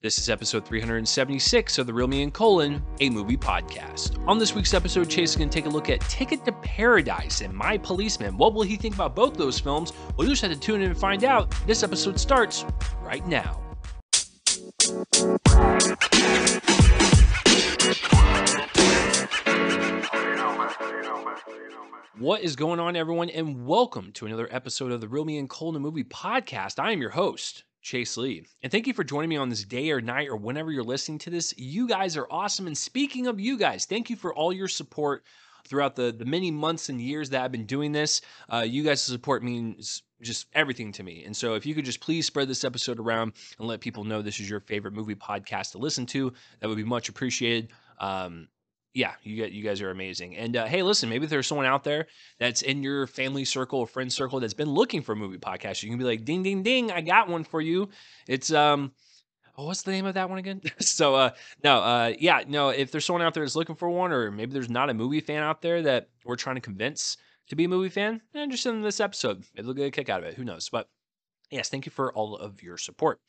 This is episode 376 of The Real Me and Colon, a movie podcast. On this week's episode, Chase is going to take a look at Ticket to Paradise and My Policeman. What will he think about both those films? Well, you just have to tune in and find out. This episode starts right now. What is going on, everyone, and welcome to another episode of the Real Me and Colon Movie Podcast. I am your host, Chase Lee. And thank you for joining me on this day or night or whenever you're listening to this. You guys are awesome. And speaking of you guys, thank you for all your support throughout the, the many months and years that I've been doing this. Uh, you guys' support means just everything to me. And so if you could just please spread this episode around and let people know this is your favorite movie podcast to listen to, that would be much appreciated. Um, yeah, you you guys are amazing. And uh, hey, listen, maybe there's someone out there that's in your family circle or friend circle that's been looking for a movie podcast. You can be like, ding, ding, ding, I got one for you. It's um, oh, what's the name of that one again? so uh, no, uh, yeah, no. If there's someone out there that's looking for one, or maybe there's not a movie fan out there that we're trying to convince to be a movie fan, then just send them this episode. Maybe they'll get a kick out of it. Who knows? But yes, thank you for all of your support.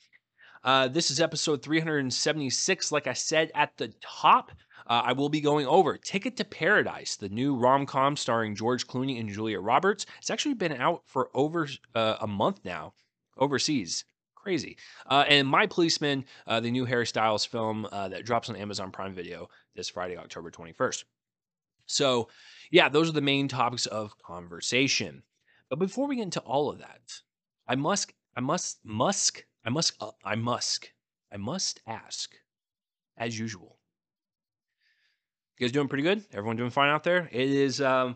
Uh, this is episode 376. Like I said at the top, uh, I will be going over Ticket to Paradise, the new rom com starring George Clooney and Julia Roberts. It's actually been out for over uh, a month now overseas. Crazy. Uh, and My Policeman, uh, the new Harry Styles film uh, that drops on Amazon Prime Video this Friday, October 21st. So, yeah, those are the main topics of conversation. But before we get into all of that, I must, I must, Musk, I must, uh, I must, I must ask, as usual you guys doing pretty good? Everyone doing fine out there? It is um,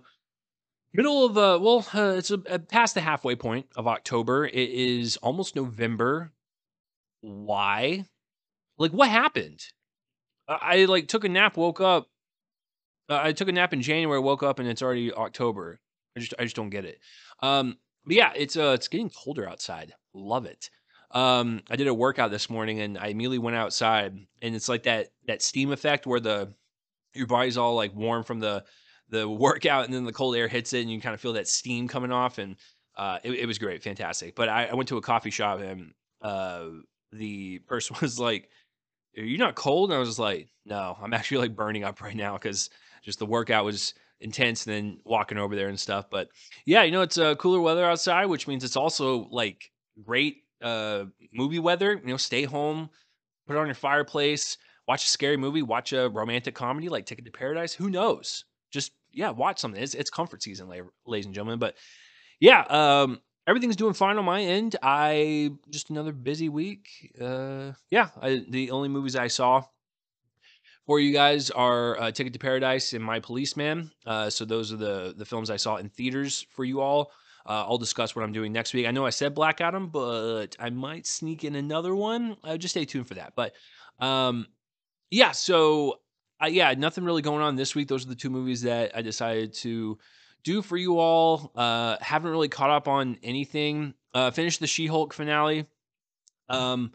middle of uh, well, uh, it's a, a past the halfway point of October. It is almost November. Why? Like, what happened? I, I like took a nap, woke up. Uh, I took a nap in January, woke up, and it's already October. I just, I just don't get it. Um, but yeah, it's uh, it's getting colder outside. Love it. Um, I did a workout this morning, and I immediately went outside, and it's like that that steam effect where the your body's all like warm from the the workout and then the cold air hits it and you kind of feel that steam coming off and uh, it, it, was great fantastic. But I, I, went to a coffee shop and uh, the person was like are you not cold? And i was like no i'm actually like burning up right now because just the workout was intense and then walking over there and stuff. But yeah you know it's uh, cooler weather outside which means it's also like great uh, movie weather you know stay home put it on your fireplace watch a scary movie, watch a romantic comedy like Ticket to Paradise. Who knows? Just yeah, watch something. It's, it's comfort season, ladies and gentlemen. But yeah, um, everything's doing fine on my end. I just another busy week. Uh, yeah, I, the only movies I saw for you guys are uh, Ticket to Paradise and My Policeman. Uh, so those are the the films I saw in theaters for you all. Uh, I'll discuss what I'm doing next week. I know I said Black Adam, but I might sneak in another one. Uh, just stay tuned for that. But um, yeah, so uh, yeah, nothing really going on this week. Those are the two movies that I decided to do for you all. Uh, haven't really caught up on anything. Uh, finished the She-Hulk finale. Um,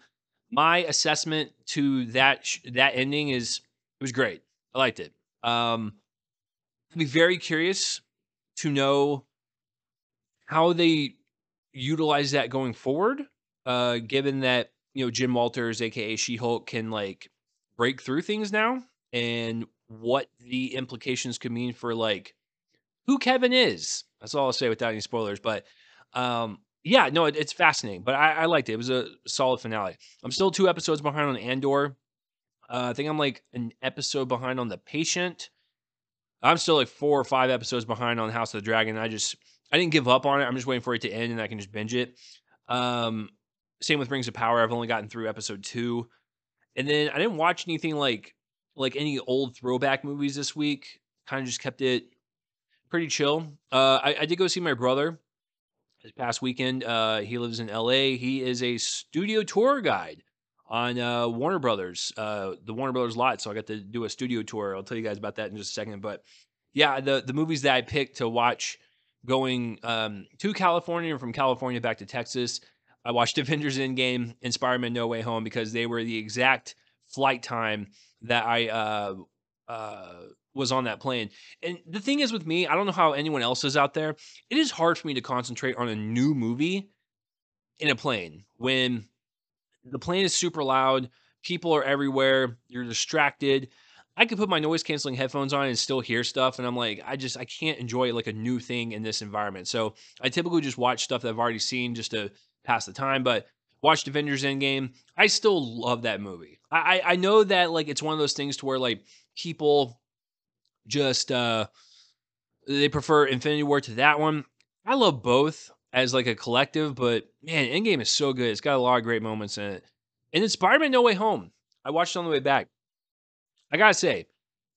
my assessment to that sh- that ending is it was great. I liked it. Um, I'd be very curious to know how they utilize that going forward. Uh, given that you know Jen Walters, aka She-Hulk, can like break through things now and what the implications could mean for like who Kevin is. That's all I'll say without any spoilers. But um, yeah, no, it, it's fascinating. But I, I, liked it. It was a solid finale. I'm still two episodes behind on Andor. Uh, I think I'm like an episode behind on The Patient. I'm still like four or five episodes behind on House of the Dragon. I just I didn't give up on it. I'm just waiting for it to end and I can just binge it. Um, same with Rings of Power. I've only gotten through episode two. And then I didn't watch anything like like any old throwback movies this week. Kind of just kept it pretty chill. Uh, I, I, did go see my brother this past weekend. Uh, he lives in L.A. He is a studio tour guide on uh, Warner Brothers, uh, the Warner Brothers lot. So I got to do a studio tour. I'll tell you guys about that in just a second. But yeah, the the movies that I picked to watch going um, to California from California back to Texas I watched Avengers Endgame and Spider-Man No Way Home because they were the exact flight time that I uh, uh, was on that plane. And the thing is with me, I don't know how anyone else is out there. It is hard for me to concentrate on a new movie in a plane when the plane is super loud. people are everywhere. You're distracted. I could put my noise canceling headphones on and still hear stuff. And I'm like, I just, I can't enjoy like a new thing in this environment. So I typically just watch stuff that I've already seen just to pass the time. But watched Avengers Endgame. I still love that movie. I, I know that like it's one of those things to where like people just uh they prefer Infinity War to that one. I love both as like a collective, but man, Endgame is so good. It's got a lot of great moments in it. And then Spider-Man No Way Home. I watched it on the way back. I gotta say,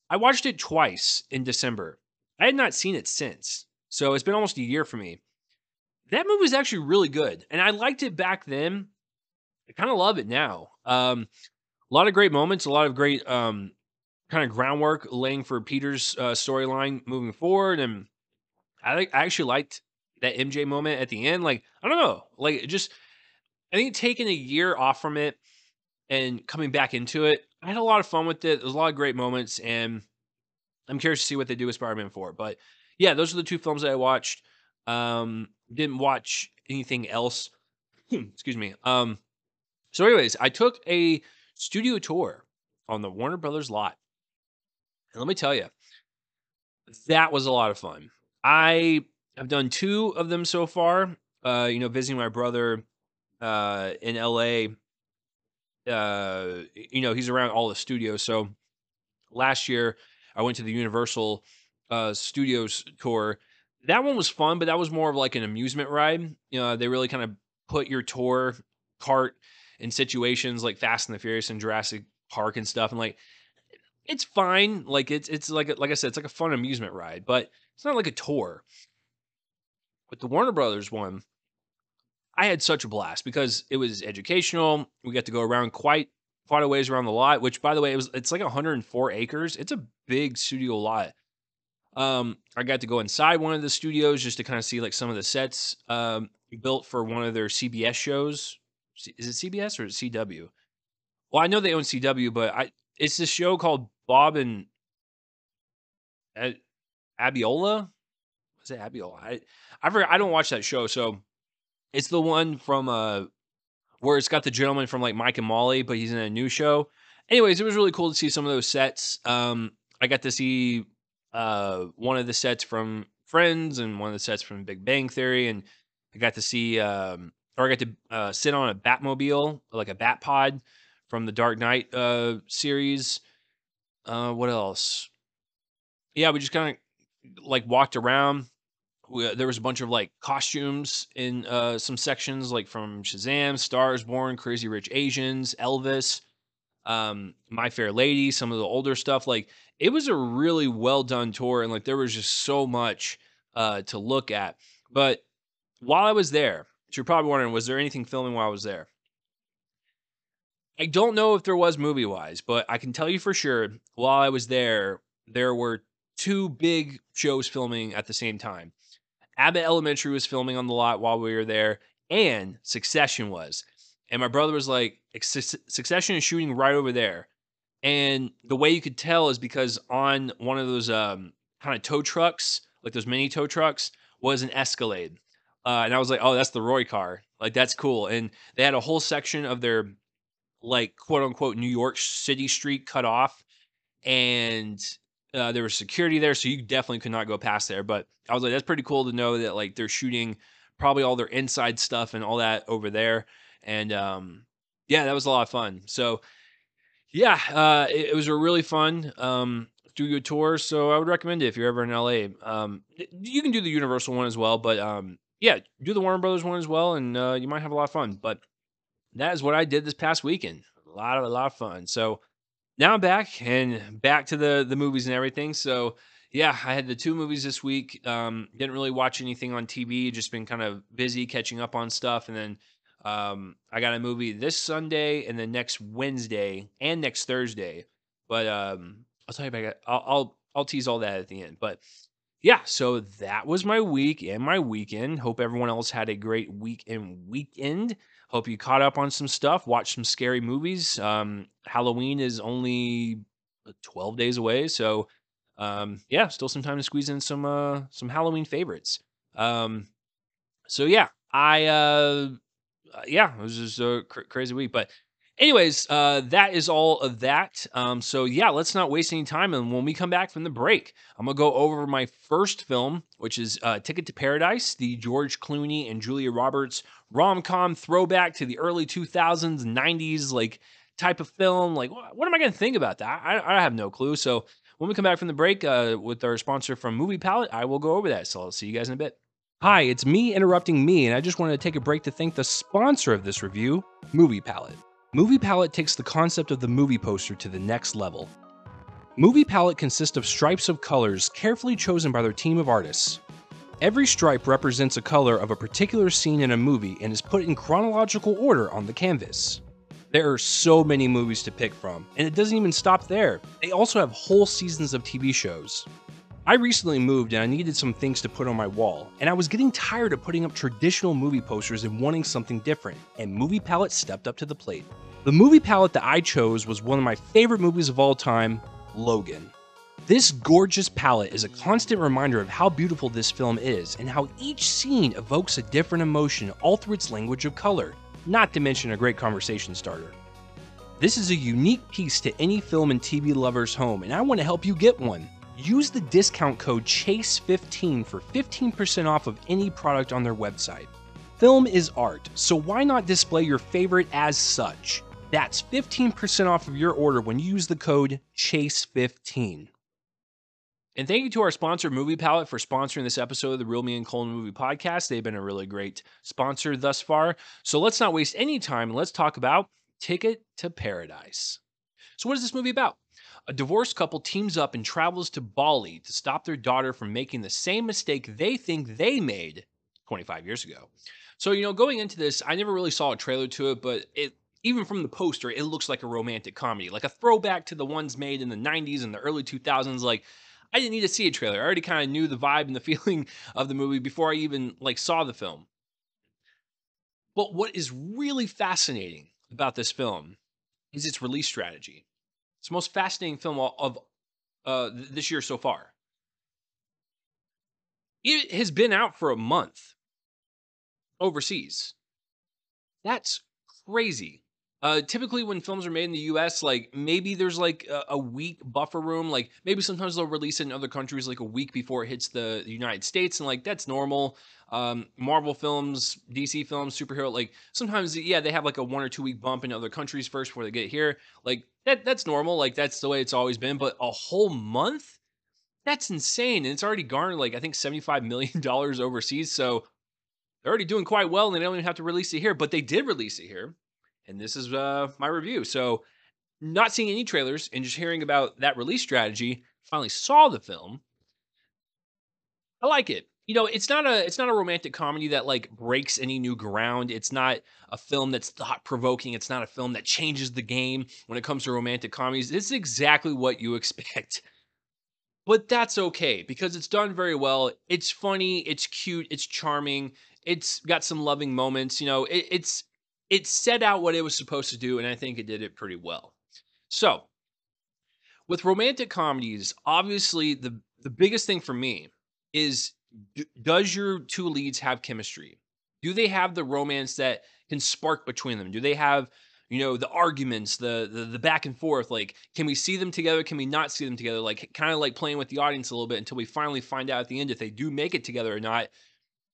I watched it twice in December. I had not seen it since. So it's been almost a year for me. That movie was actually really good. And I liked it back then. I kind of love it now. Um, a lot of great moments, a lot of great um, kind of groundwork laying for Peter's uh, storyline moving forward. And I, I actually liked that MJ moment at the end. Like, I don't know, like just, I think taking a year off from it and coming back into it, I had a lot of fun with it. There's a lot of great moments, and I'm curious to see what they do with Spider-Man 4. But yeah, those are the two films that I watched. Um, didn't watch anything else. Excuse me. Um, so, anyways, I took a studio tour on the Warner Brothers lot. And let me tell you, that was a lot of fun. I have done two of them so far. Uh, you know, visiting my brother uh, in LA. Uh, you know, he's around all the studios. So last year, I went to the Universal uh, Studios tour. That one was fun, but that was more of like an amusement ride. You know, they really kind of put your tour cart in situations like Fast and the Furious and Jurassic Park and stuff, and like it's fine. Like it's it's like like I said, it's like a fun amusement ride, but it's not like a tour. With the Warner Brothers one, I had such a blast because it was educational. We got to go around quite quite a ways around the lot, which by the way, it was it's like 104 acres. It's a big studio lot. Um, I got to go inside one of the studios just to kind of see like some of the sets um, built for one of their CBS shows. Is it CBS or is it CW? Well, I know they own CW, but I it's this show called Bob and Abiola. Was it Abiola? I I I don't watch that show, so it's the one from uh where it's got the gentleman from like Mike and Molly, but he's in a new show. Anyways, it was really cool to see some of those sets. Um, I got to see uh one of the sets from Friends and one of the sets from Big Bang Theory, and I got to see um or I got to uh, sit on a Batmobile, like a Bat Pod from the Dark Knight uh, series. Uh, what else? Yeah, we just kind of like walked around. We, uh, there was a bunch of like costumes in uh, some sections, like from Shazam, Stars Born, Crazy Rich Asians, Elvis, um, My Fair Lady, some of the older stuff. Like it was a really well done tour, and like there was just so much uh, to look at. But while I was there, you're probably wondering, was there anything filming while I was there? I don't know if there was movie wise, but I can tell you for sure while I was there, there were two big shows filming at the same time. Abbott Elementary was filming on the lot while we were there, and Succession was. And my brother was like, Succession is shooting right over there. And the way you could tell is because on one of those um, kind of tow trucks, like those mini tow trucks, was an Escalade. Uh, and I was like, oh, that's the Roy car. Like, that's cool. And they had a whole section of their, like, quote unquote, New York City street cut off. And uh, there was security there. So you definitely could not go past there. But I was like, that's pretty cool to know that, like, they're shooting probably all their inside stuff and all that over there. And um, yeah, that was a lot of fun. So, yeah, uh, it, it was a really fun um, studio tour. So I would recommend it if you're ever in LA. Um, you can do the Universal one as well, but um, yeah, do the Warner Brothers one as well, and uh, you might have a lot of fun. But that is what I did this past weekend. A lot of a lot of fun. So now I'm back and back to the the movies and everything. So yeah, I had the two movies this week. Um, didn't really watch anything on TV. Just been kind of busy catching up on stuff, and then um, I got a movie this Sunday and then next Wednesday and next Thursday. But um, I'll tell you about it. I'll, I'll I'll tease all that at the end. But yeah, so that was my week and my weekend. Hope everyone else had a great week and weekend. Hope you caught up on some stuff, watched some scary movies. Um, Halloween is only uh, 12 days away, so um, yeah, still some time to squeeze in some uh, some Halloween favorites. Um, so yeah, I uh, uh yeah, it was just a cr- crazy week, but Anyways, uh, that is all of that. Um, so yeah, let's not waste any time. And when we come back from the break, I'm gonna go over my first film, which is uh, Ticket to Paradise, the George Clooney and Julia Roberts rom com throwback to the early 2000s, 90s, like type of film. Like, what, what am I gonna think about that? I, I have no clue. So when we come back from the break uh, with our sponsor from Movie Palette, I will go over that. So I'll see you guys in a bit. Hi, it's me interrupting me, and I just wanted to take a break to thank the sponsor of this review, Movie Palette. Movie Palette takes the concept of the movie poster to the next level. Movie Palette consists of stripes of colors carefully chosen by their team of artists. Every stripe represents a color of a particular scene in a movie and is put in chronological order on the canvas. There are so many movies to pick from, and it doesn't even stop there. They also have whole seasons of TV shows. I recently moved and I needed some things to put on my wall, and I was getting tired of putting up traditional movie posters and wanting something different, and Movie Palette stepped up to the plate. The movie palette that I chose was one of my favorite movies of all time, Logan. This gorgeous palette is a constant reminder of how beautiful this film is and how each scene evokes a different emotion all through its language of color, not to mention a great conversation starter. This is a unique piece to any film and TV lover's home, and I want to help you get one. Use the discount code CHASE15 for 15% off of any product on their website. Film is art, so why not display your favorite as such? That's 15% off of your order when you use the code CHASE15. And thank you to our sponsor, Movie Palette, for sponsoring this episode of the Real Me and Colin Movie Podcast. They've been a really great sponsor thus far. So let's not waste any time and let's talk about Ticket to Paradise. So, what is this movie about? A divorced couple teams up and travels to Bali to stop their daughter from making the same mistake they think they made 25 years ago. So, you know, going into this, I never really saw a trailer to it, but it even from the poster, it looks like a romantic comedy, like a throwback to the ones made in the 90s and the early 2000s. Like, I didn't need to see a trailer. I already kind of knew the vibe and the feeling of the movie before I even like saw the film. But what is really fascinating about this film is its release strategy. It's the most fascinating film of uh, this year so far. It has been out for a month overseas. That's crazy. Uh, typically, when films are made in the U.S., like maybe there's like a, a, week buffer room. Like maybe sometimes they'll release it in other countries like a week before it hits the, the United States, and like that's normal. Um, Marvel films, DC films, superhero, like sometimes yeah they have like a one or two week bump in other countries first before they get here. Like that that's normal. Like that's the way it's always been. But a whole month, that's insane, and it's already garnered like I think seventy five million dollars overseas. So they're already doing quite well, and they don't even have to release it here. But they did release it here and this is uh, my review. So, not seeing any trailers and just hearing about that release strategy, finally saw the film. I like it. You know, it's not a it's not a romantic comedy that like breaks any new ground. It's not a film that's thought provoking. It's not a film that changes the game when it comes to romantic comedies. It's exactly what you expect. But that's okay because it's done very well. It's funny, it's cute, it's charming, it's got some loving moments. You know, it, it's it set out what it was supposed to do, and I think it did it pretty well. So, with romantic comedies, obviously the the biggest thing for me is d- does your two leads have chemistry? Do they have the romance that can spark between them? Do they have you know the arguments the, the the back and forth like can we see them together can we not see them together like kind of like playing with the audience a little bit until we finally find out at the end if they do make it together or not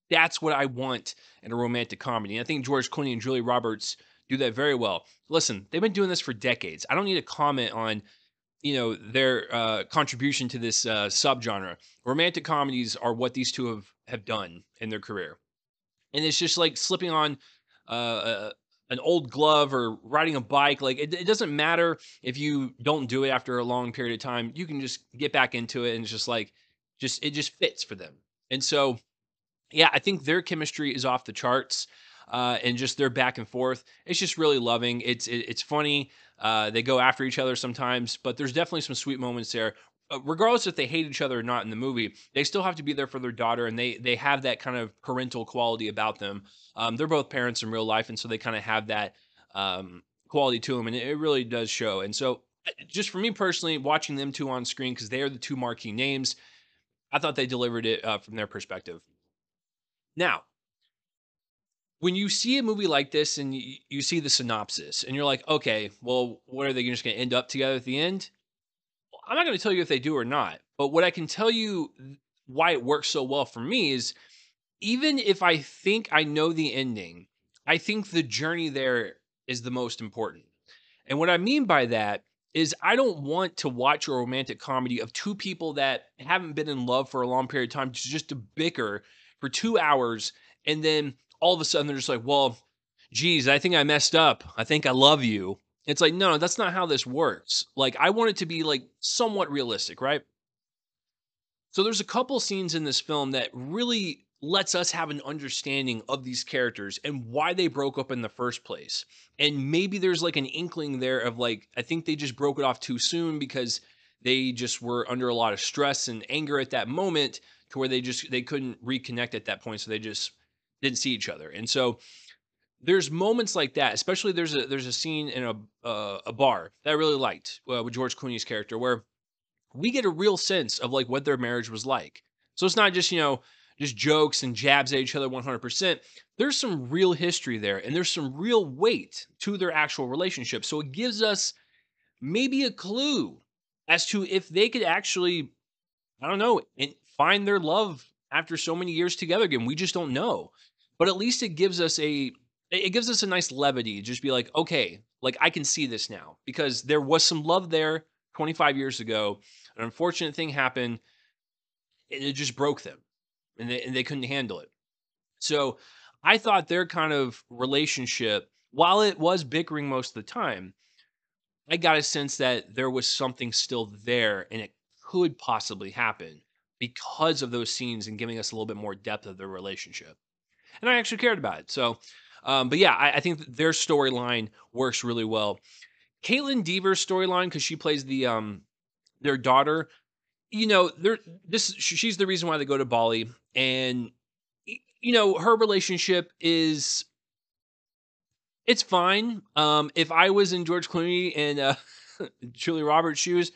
that's what I want in a romantic comedy. And I think George Clooney and Julie Roberts do that very well. Listen, they've been doing this for decades. I don't need to comment on you know their uh, contribution to this uh, subgenre. Romantic comedies are what these two have have done in their career, and it's just like slipping on uh, a, an old glove or riding a bike. Like it, it, doesn't matter if you don't do it after a long period of time. You can just get back into it, and it's just like just it just fits for them. And so yeah, I think their chemistry is off the charts. Uh, and just their back and forth. It's just really loving. It's it, it's funny. Uh, they go after each other sometimes, but there's definitely some sweet moments there. Uh, regardless if they hate each other or not in the movie, they still have to be there for their daughter, and they they have that kind of parental quality about them. Um, they're both parents in real life, and so they kind of have that um, quality to them, and it, it really does show. And so, uh, just for me personally, watching them two on screen because they are the two marquee names, I thought they delivered it uh, from their perspective. Now, when you see a movie like this and you, you see the synopsis and you're like, okay, well, what are they just going to end up together at the end? I'm not going to tell you if they do or not, but what I can tell you why it works so well for me is even if I think I know the ending, I think the journey there is the most important. And what I mean by that is I don't want to watch a romantic comedy of two people that haven't been in love for a long period of time just to bicker for two hours and then all of a sudden they're just like, well, geez, I think I messed up. I think I love you. It's like, no, that's not how this works. Like, I want it to be like somewhat realistic, right? So there's a couple scenes in this film that really lets us have an understanding of these characters and why they broke up in the first place. And maybe there's like an inkling there of like, I think they just broke it off too soon because they just were under a lot of stress and anger at that moment to where they just they couldn't reconnect at that point so they just didn't see each other. And so there's moments like that, especially there's a there's a scene in a uh, a bar that I really liked uh, with George Clooney's character where we get a real sense of like what their marriage was like. So it's not just, you know, just jokes and jabs at each other 100%. There's some real history there and there's some real weight to their actual relationship. So it gives us maybe a clue as to if they could actually, I don't know, find their love after so many years together again. We just don't know. But at least it gives us a it gives us a nice levity. Just be like, okay, like I can see this now because there was some love there 25 years ago. An unfortunate thing happened and it just broke them and they, and they couldn't handle it. So I thought their kind of relationship, while it was bickering most of the time, I got a sense that there was something still there and it could possibly happen because of those scenes and giving us a little bit more depth of their relationship. And I actually cared about it. So, um, but yeah, I, I think their storyline works really well. Kaitlyn Dever's storyline, because she plays the um their daughter, you know, there this she's the reason why they go to Bali, and you know her relationship is it's fine. Um, if I was in George Clooney and uh, Julie Roberts' shoes,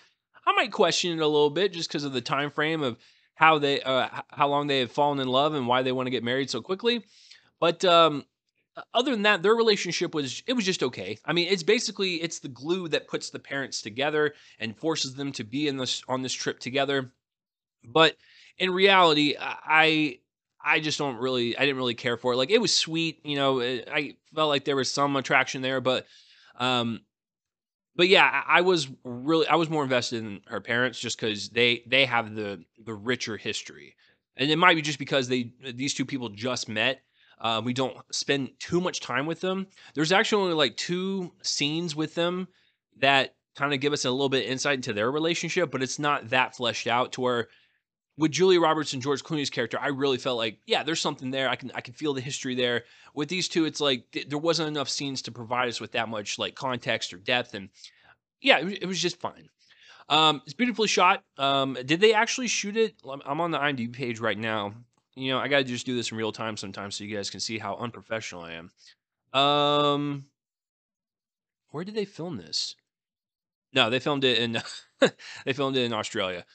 I might question it a little bit just because of the time frame of how they uh, how long they have fallen in love and why they want to get married so quickly. But um, other than that, their relationship was it was just okay. I mean, it's basically it's the glue that puts the parents together and forces them to be in this on this trip together. But in reality, I I just don't really I didn't really care for it. Like it was sweet, you know, eh, I felt like there was some attraction there, but um but yeah, I was really I was more invested in her parents just cuz they they have the the richer history. And it might be just because they these two people just met uh, we don't spend too much time with them. There's actually only like two scenes with them that kind of give us a little bit insight into their relationship, but it's not that fleshed out to where with Julia Roberts and George Clooney's character, I really felt like, yeah, there's something there. I can I can feel the history there. With these two, it's like th- there wasn't enough scenes to provide us with that much like context or depth, and yeah, it, it was just fine. Um, it's beautifully shot. Um, did they actually shoot it? I'm on the IMDb page right now you know, I gotta just do this in real time sometimes so you guys can see how unprofessional I am. Um, where did they film this? No, they filmed it in they filmed it in Australia.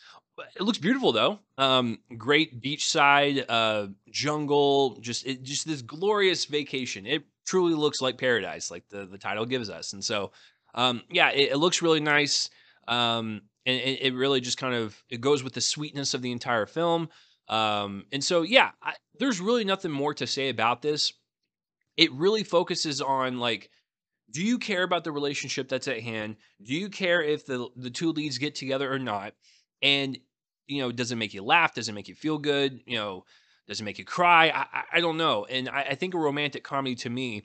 It looks beautiful though. Um, great beachside, uh, jungle, just it, just this glorious vacation. It truly looks like paradise, like the the title gives us. And so, um, yeah, it, it looks really nice. Um, and it, it really just kind of it goes with the sweetness of the entire film. Um, and so, yeah, I, there's really nothing more to say about this. It really focuses on like, do you care about the relationship that's at hand? Do you care if the the two leads get together or not? And you know, does it make you laugh? Does it make you feel good? You know, does it make you cry? I, I, don't know. And I, I think a romantic comedy to me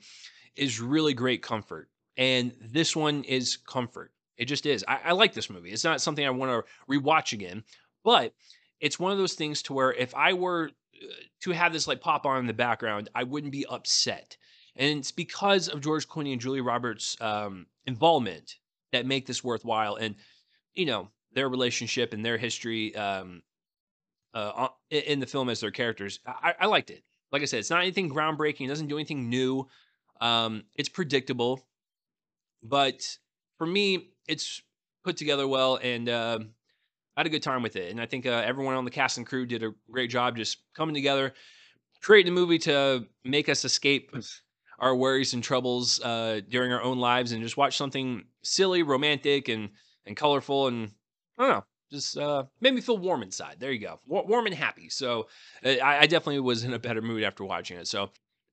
is really great comfort. And this one is comfort. It just is. I, I like this movie. It's not something I want to rewatch again, but it's one of those things to where if I were uh, to have this like pop on in the background, I wouldn't be upset. And it's because of George Clooney and Julie Roberts' um, involvement that make this worthwhile. And you know their relationship and their history um, uh, in the film as their characters. I, I liked it. Like I said, it's not anything groundbreaking. It doesn't do anything new. Um, it's predictable, but for me, it's put together well. And uh, I had a good time with it, and I think uh, everyone on the cast and crew did a great job just coming together, creating a movie to make us escape our worries and troubles uh, during our own lives and just watch something silly, romantic, and and colorful, and I don't know, just uh, made me feel warm inside. There you go, warm and happy. So uh, I, I definitely was in a better mood after watching it. So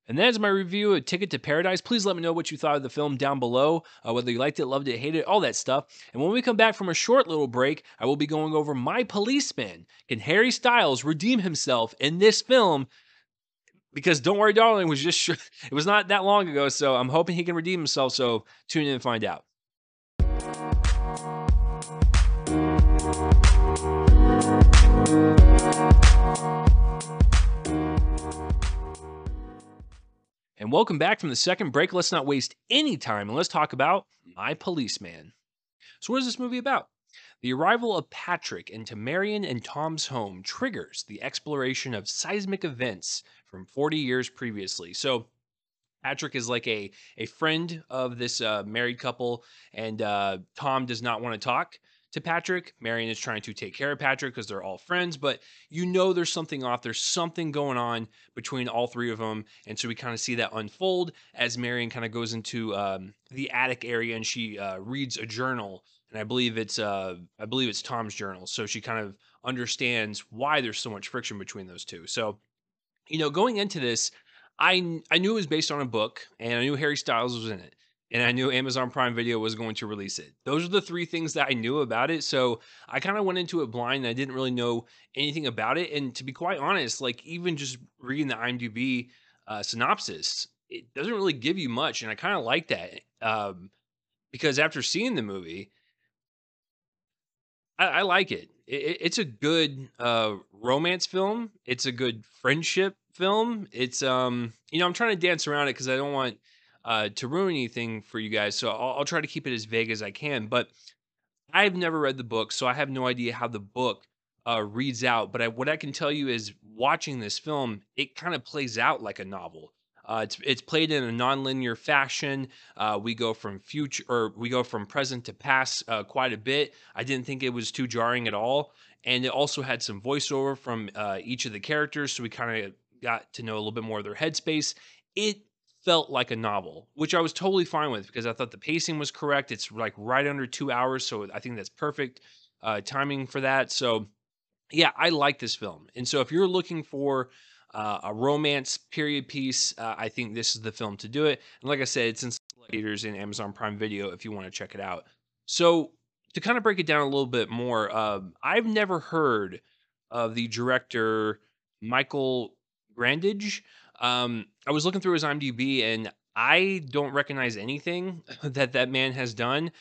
and that is my review of Ticket to Paradise. Please let me know what you thought of the film down below, uh, whether you liked it, loved it, hated it, all that stuff. And when we come back from a short little break, I will be going over My Policeman. Can Harry Styles redeem himself in this film? Because Don't Worry Darling was just, it was not that long ago, so I'm hoping he can redeem himself. So tune in and find out. And welcome back from the second break. Let's not waste any time and let's talk about My Policeman. So, what is this movie about? The arrival of Patrick into Marion and Tom's home triggers the exploration of seismic events from 40 years previously. So, Patrick is like a, a friend of this uh, married couple, and uh, Tom does not want to talk to Patrick. Marion is trying to take care of Patrick because they're all friends, but you know there's something off. There's something going on between all three of them. And so we kind of see that unfold as Marion kind of goes into um, the attic area and she uh, reads a journal. And I believe it's uh, I believe it's Tom's journal. So she kind of understands why there's so much friction between those two. So, you know, going into this, I I knew it was based on a book and I knew Harry Styles was in it and I knew Amazon Prime Video was going to release it. Those are the three things that I knew about it. So I kind of went into it blind. I didn't really know anything about it. And to be quite honest, like even just reading the IMDb uh, synopsis, it doesn't really give you much. And I kind of like that um, because after seeing the movie, I, I like it. it. It's a good uh, romance film. It's a good friendship film. It's um, you know, I'm trying to dance around it because I don't want uh, to ruin anything for you guys. So I'll, I'll try to keep it as vague as I can. But I've never read the book, so I have no idea how the book uh, reads out. But I, what I can tell you is, watching this film, it kind of plays out like a novel. Uh, it's it's played in a nonlinear fashion. Uh, we go from future or we go from present to past uh, quite a bit. I didn't think it was too jarring at all, and it also had some voiceover from uh, each of the characters, so we kind of got to know a little bit more of their headspace. It felt like a novel, which I was totally fine with because I thought the pacing was correct. It's like right under two hours, so I think that's perfect uh, timing for that. So, yeah, I like this film, and so if you're looking for uh, a romance period piece, uh, I think this is the film to do it. And like I said, it's in theaters in Amazon Prime Video if you want to check it out. So, to kind of break it down a little bit more, um, I've never heard of the director Michael Grandage. Um, I was looking through his IMDb and I don't recognize anything that that man has done.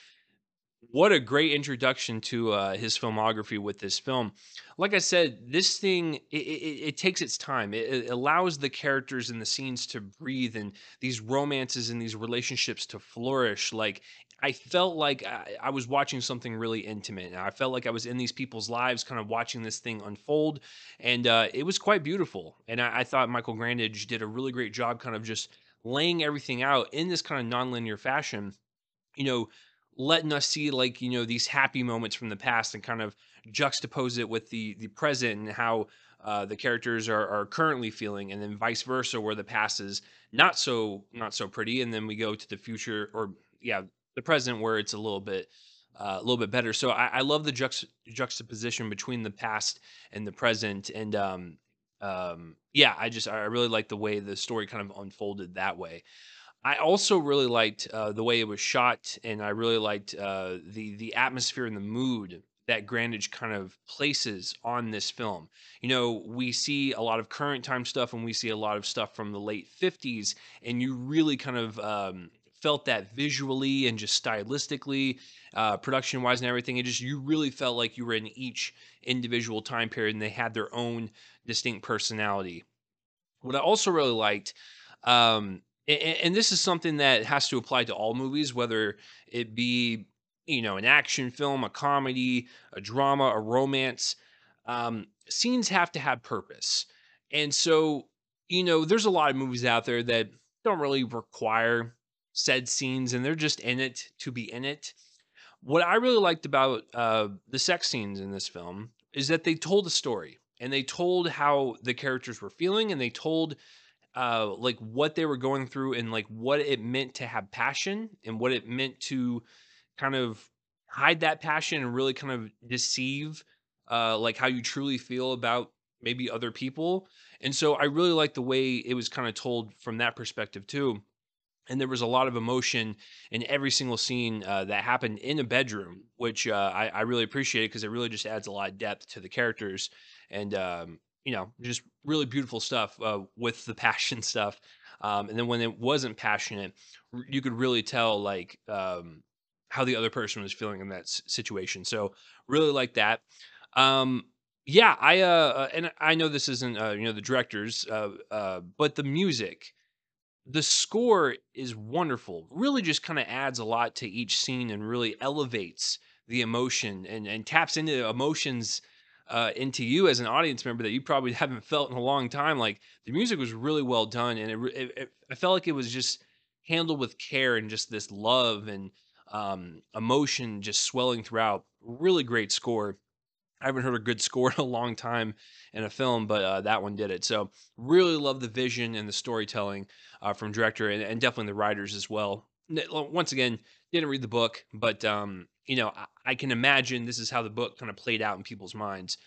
What a great introduction to uh, his filmography with this film. Like I said, this thing it, it, it takes its time. It, it, allows the characters and the scenes to breathe, and these romances and these relationships to flourish. Like I felt like I, I, was watching something really intimate. And I felt like I was in these people's lives, kind of watching this thing unfold, and uh, it was quite beautiful. And I, I, thought Michael Grandage did a really great job, kind of just laying everything out in this kind of nonlinear fashion. You know, letting us see like you know these happy moments from the past and kind of juxtapose it with the the present and how uh, the characters are, are currently feeling, and then vice versa, where the past is not so not so pretty, and then we go to the future or yeah the present where it's a little bit uh, a little bit better. So I, I love the juxt- juxtaposition between the past and the present, and um, um, yeah, I just I really like the way the story kind of unfolded that way. I also really liked uh, the way it was shot, and I really liked uh, the the atmosphere and the mood that Grandage kind of places on this film. You know, we see a lot of current time stuff, and we see a lot of stuff from the late '50s, and you really kind of um, felt that visually and just stylistically, uh, production wise, and everything. It just you really felt like you were in each individual time period, and they had their own distinct personality. What I also really liked, um, and, and this is something that has to apply to all movies, whether it be you know an action film, a comedy, a drama, a romance. Um, scenes have to have purpose, and so you know there's a lot of movies out there that don't really require said scenes and they're just in it to be in it. What I really liked about uh, the sex scenes in this film is that they told a story. and they told how the characters were feeling and they told uh like what they were going through and like what it meant to have passion and what it meant to kind of hide that passion and really kind of deceive uh like how you truly feel about maybe other people and so i really like the way it was kind of told from that perspective too and there was a lot of emotion in every single scene uh, that happened in a bedroom, which uh, I, I really appreciate because it really just adds a lot of depth to the characters, and um, you know, just really beautiful stuff uh, with the passion stuff. Um, and then when it wasn't passionate, you could really tell like um, how the other person was feeling in that s- situation. So really like that. Um, yeah, I uh, uh, and I know this isn't uh, you know the directors, but the music the score is wonderful. Really just kind of adds a lot to each scene and really elevates the emotion and and taps into emotions uh, into you as an audience member that you probably haven't felt in a long time. Like the music was really well done, and it, it, it I felt like it was just handled with care and just this love and um, emotion just swelling throughout. Really great score. I haven't heard a good score in a long time in a film, but uh, that one did it. So really love the vision and the storytelling uh, from director and, and definitely the writers as well. Once again, didn't read the book, but um, you know I, I can imagine this is how the book kind of played out in people's minds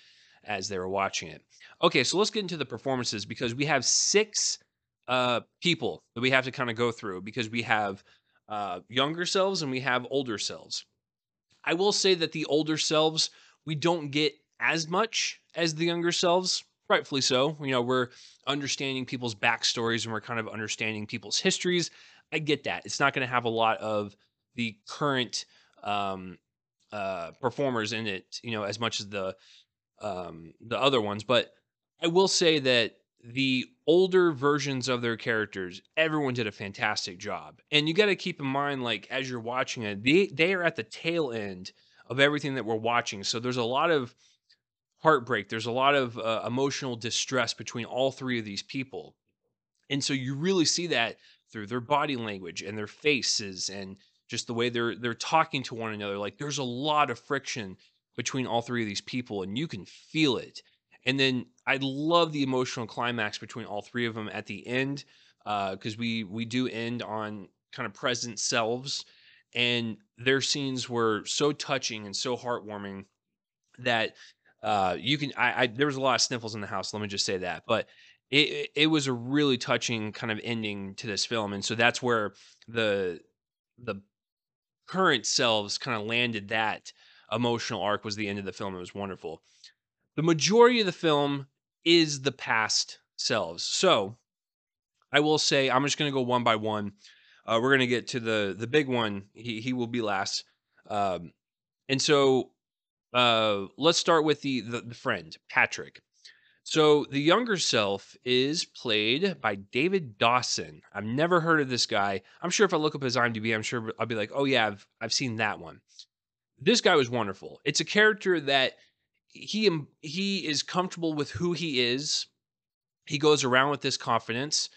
as they were watching it. Okay, so let's get into the performances because we have six uh, people that we have to kind of go through because we have uh, younger selves and we have older selves. I will say that the older selves we don't get as much as the younger selves, rightfully so. You know, we're understanding people's backstories and we're kind of understanding people's histories. I get that. It's not going to have a lot of the current um, uh, performers in it, you know, as much as the um, the other ones. But I will say that the older versions of their characters, everyone did a fantastic job. And you got to keep in mind, like as you're watching it, they they are at the tail end of everything that we're watching. So there's a lot of heartbreak. There's a lot of uh, emotional distress between all three of these people. And so you really see that through their body language and their faces and just the way they're they're talking to one another. Like there's a lot of friction between all three of these people and you can feel it. And then I love the emotional climax between all three of them at the end because we we do end on kind of present selves and their scenes were so touching and so heartwarming that uh, you can. I, I there was a lot of sniffles in the house. Let me just say that, but it it was a really touching kind of ending to this film, and so that's where the the current selves kind of landed that emotional arc was the end of the film. It was wonderful. The majority of the film is the past selves. So I will say I'm just going to go one by one. Uh, we're going to get to the the big one. He he will be last. Um, and so uh, let's start with the, the the friend Patrick. So the younger self is played by David Dawson. I've never heard of this guy. I'm sure if I look up his IMDb, I'm sure I'll be like, oh yeah, I've I've seen that one. This guy was wonderful. It's a character that he he is comfortable with who he is. He goes around with this confidence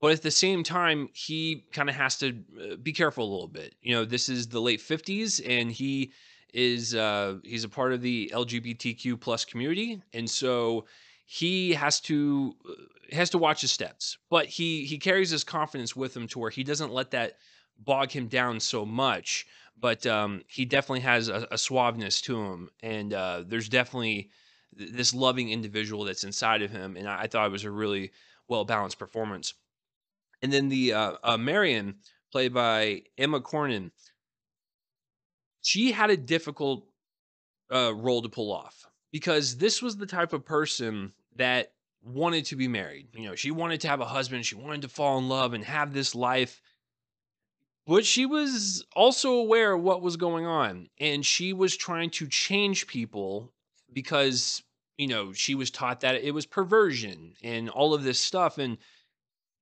but at the same time, he kind of has to uh, be careful a little bit. You know, this is the late 50s and he is uh he's a part of the LGBTQ plus community and so he has to uh, has to watch his steps. But he he carries his confidence with him to where he doesn't let that bog him down so much, but um he definitely has a, a suaveness to him and uh there's definitely th- this loving individual that's inside of him and I, I thought it was a really well balanced performance. And then the uh, uh, Marion, played by Emma Corrin, she had a difficult uh, role to pull off because this was the type of person that wanted to be married. You know, she wanted to have a husband, she wanted to fall in love and have this life, but she was also aware of what was going on and she was trying to change people because, you know, she was taught that it was perversion and all of this stuff. And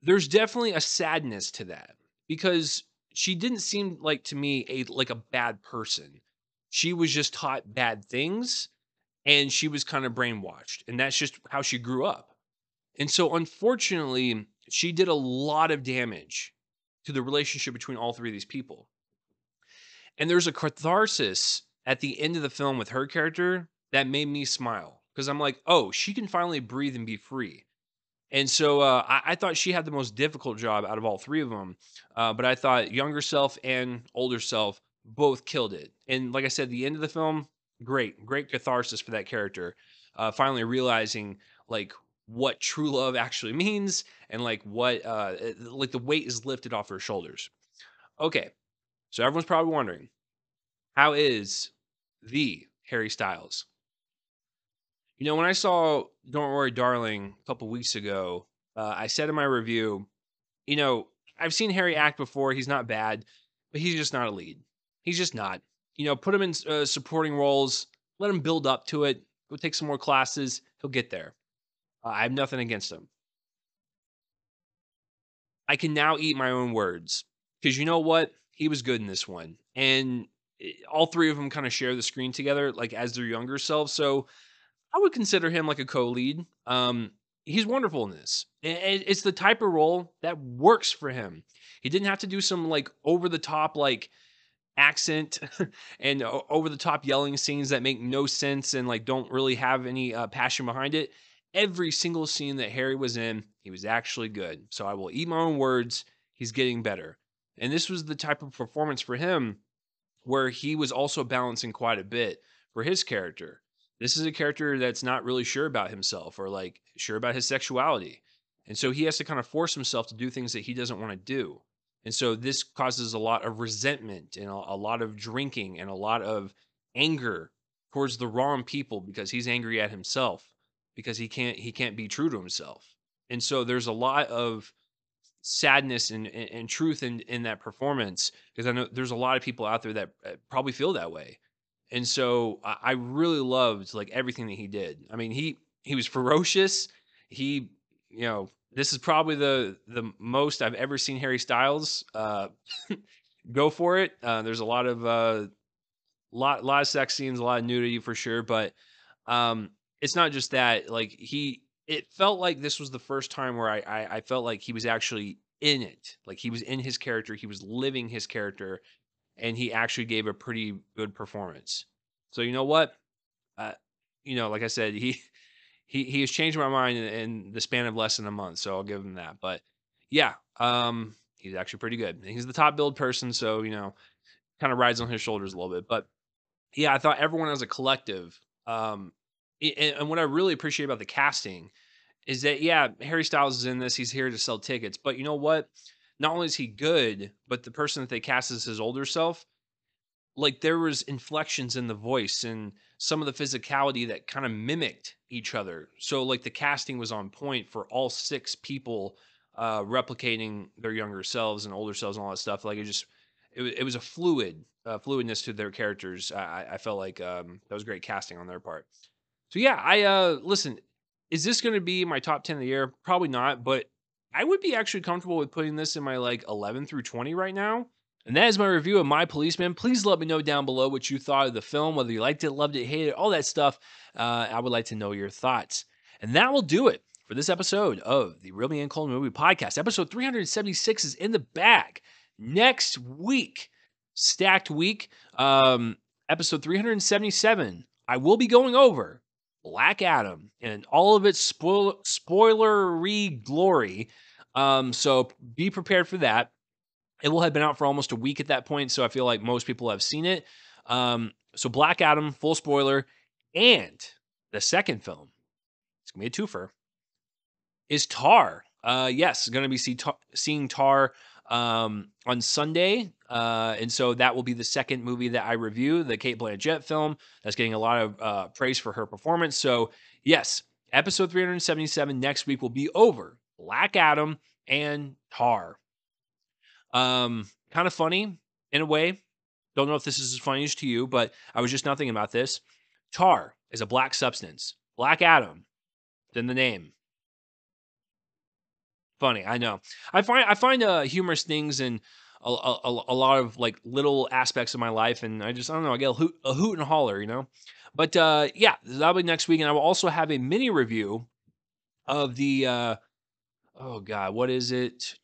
there's definitely a sadness to that because she didn't seem like to me a like a bad person. She was just taught bad things and she was kind of brainwashed and that's just how she grew up. And so unfortunately, she did a lot of damage to the relationship between all three of these people. And there's a catharsis at the end of the film with her character that made me smile because I'm like, oh, she can finally breathe and be free. And so uh, I, I, thought she had the most difficult job out of all three of them. Uh, but I thought younger self and older self both killed it. And like I said, the end of the film, great, great catharsis for that character. Uh, finally realizing like what true love actually means and like what uh, like the weight is lifted off her shoulders. Okay, so everyone's probably wondering, how is the Harry Styles? You know, when I saw Don't Worry, Darling a couple weeks ago, uh, I said in my review, you know, I've seen Harry act before. He's not bad, but he's just not a lead. He's just not. You know, put him in uh, supporting roles, let him build up to it, go take some more classes. He'll get there. Uh, I have nothing against him. I can now eat my own words because you know what? He was good in this one. And eh, all three of them kind of share the screen together, like as their younger selves. So I would consider him like a co-lead. Um, he's wonderful in this. It's the type of role that works for him. He didn't have to do some like over the top like accent and over the top yelling scenes that make no sense and like don't really have any uh, passion behind it. Every single scene that Harry was in, he was actually good. So I will eat my own words. He's getting better. And this was the type of performance for him where he was also balancing quite a bit for his character. This is a character that's not really sure about himself or like sure about his sexuality. And so he has to kind of force himself to do things that he doesn't want to do. And so this causes a lot of resentment and a, a lot of drinking and a lot of anger towards the wrong people because he's angry at himself because he can't he can't be true to himself. And so there's a lot of sadness and, and, and truth in in that performance because I know there's a lot of people out there that uh, probably feel that way and so I, really loved like everything that he did. I mean, he he was ferocious. He, you know, this is probably the the most I've ever seen Harry Styles uh, go for it. Uh, there's a lot of uh, lot lot of sex scenes, a lot of nudity for sure, but um, it's not just that. Like he, it felt like this was the first time where I, I I felt like he was actually in it. Like he was in his character. He was living his character, and he actually gave a pretty good performance. So you know what? Uh, you know, like I said, he he he has changed my mind in, in, the span of less than a month. So I'll give him that. But yeah, um, he's actually pretty good. He's the top billed person, so you know, kind of rides on his shoulders a little bit. But yeah, I thought everyone as a collective. Um, and, and what I really appreciate about the casting is that yeah, Harry Styles is in this. He's here to sell tickets, but you know what? Not only is he good, but the person that they cast as his older self, like there was inflections in the voice and some of the physicality that kind of mimicked each other. So like the casting was on point for all six people uh, replicating their younger selves and older selves and all that stuff. Like it just it, it was a fluid uh, fluidness to their characters. I, I felt like um, that was great casting on their part. So yeah, I uh, listen. Is this going to be my top ten of the year? Probably not, but I would be actually comfortable with putting this in my like 11 through 20 right now. And that is my review of My Policeman. Please let me know down below what you thought of the film, whether you liked it, loved it, hated it, all that stuff. Uh, I would like to know your thoughts. And that will do it for this episode of the Real Me and Colin Movie Podcast. Episode 376 is in the bag. Next week, stacked week, um, episode 377, I will be going over Black Adam and all of its spoiler spoilery glory. Um, so be prepared for that. It will have been out for almost a week at that point, so I feel like most people have seen it. Um, so Black Adam, full spoiler, and the second film, it's gonna be a twofer, is Tar. Uh, yes, going to be see tar, seeing Tar um, on Sunday. Uh, and so that will be the second movie that I review, the Cate Blanchett film. That's getting a lot of uh, praise for her performance. So, yes, episode 377 next week will be over Black Adam and Tar. Um, kind of funny in a way. Don't know if this is as funny as to you, but I was just not thinking about this. Tar is a black substance. Black Adam, then the name funny. I know. I find I find uh, humorous things in a, a, a, lot of like little aspects of my life, and I just I don't know. I get a hoot, a hoot and holler, you know. But uh, yeah, that'll be next week, and I will also have a mini review of the. Uh, oh God, what is it?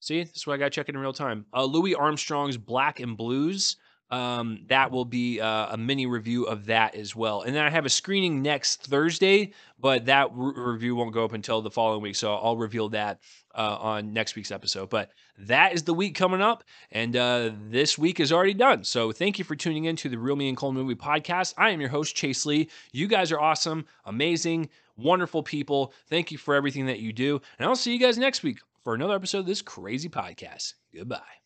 See, this is what I got to check in real time. Uh, Louis Armstrong's Black and Blues. Um, that will be uh, a mini review of that as well. And then I have a screening next Thursday, but that re- review won't go up until the following week. So I'll reveal that uh, on next week's episode. But that is the week coming up, and uh, this week is already done. So thank you for tuning in to the Real Me and Cole Movie Podcast. I am your host, Chase Lee. You guys are awesome, amazing, wonderful people. Thank you for everything that you do. And I'll see you guys next week for another episode of this crazy podcast. Goodbye.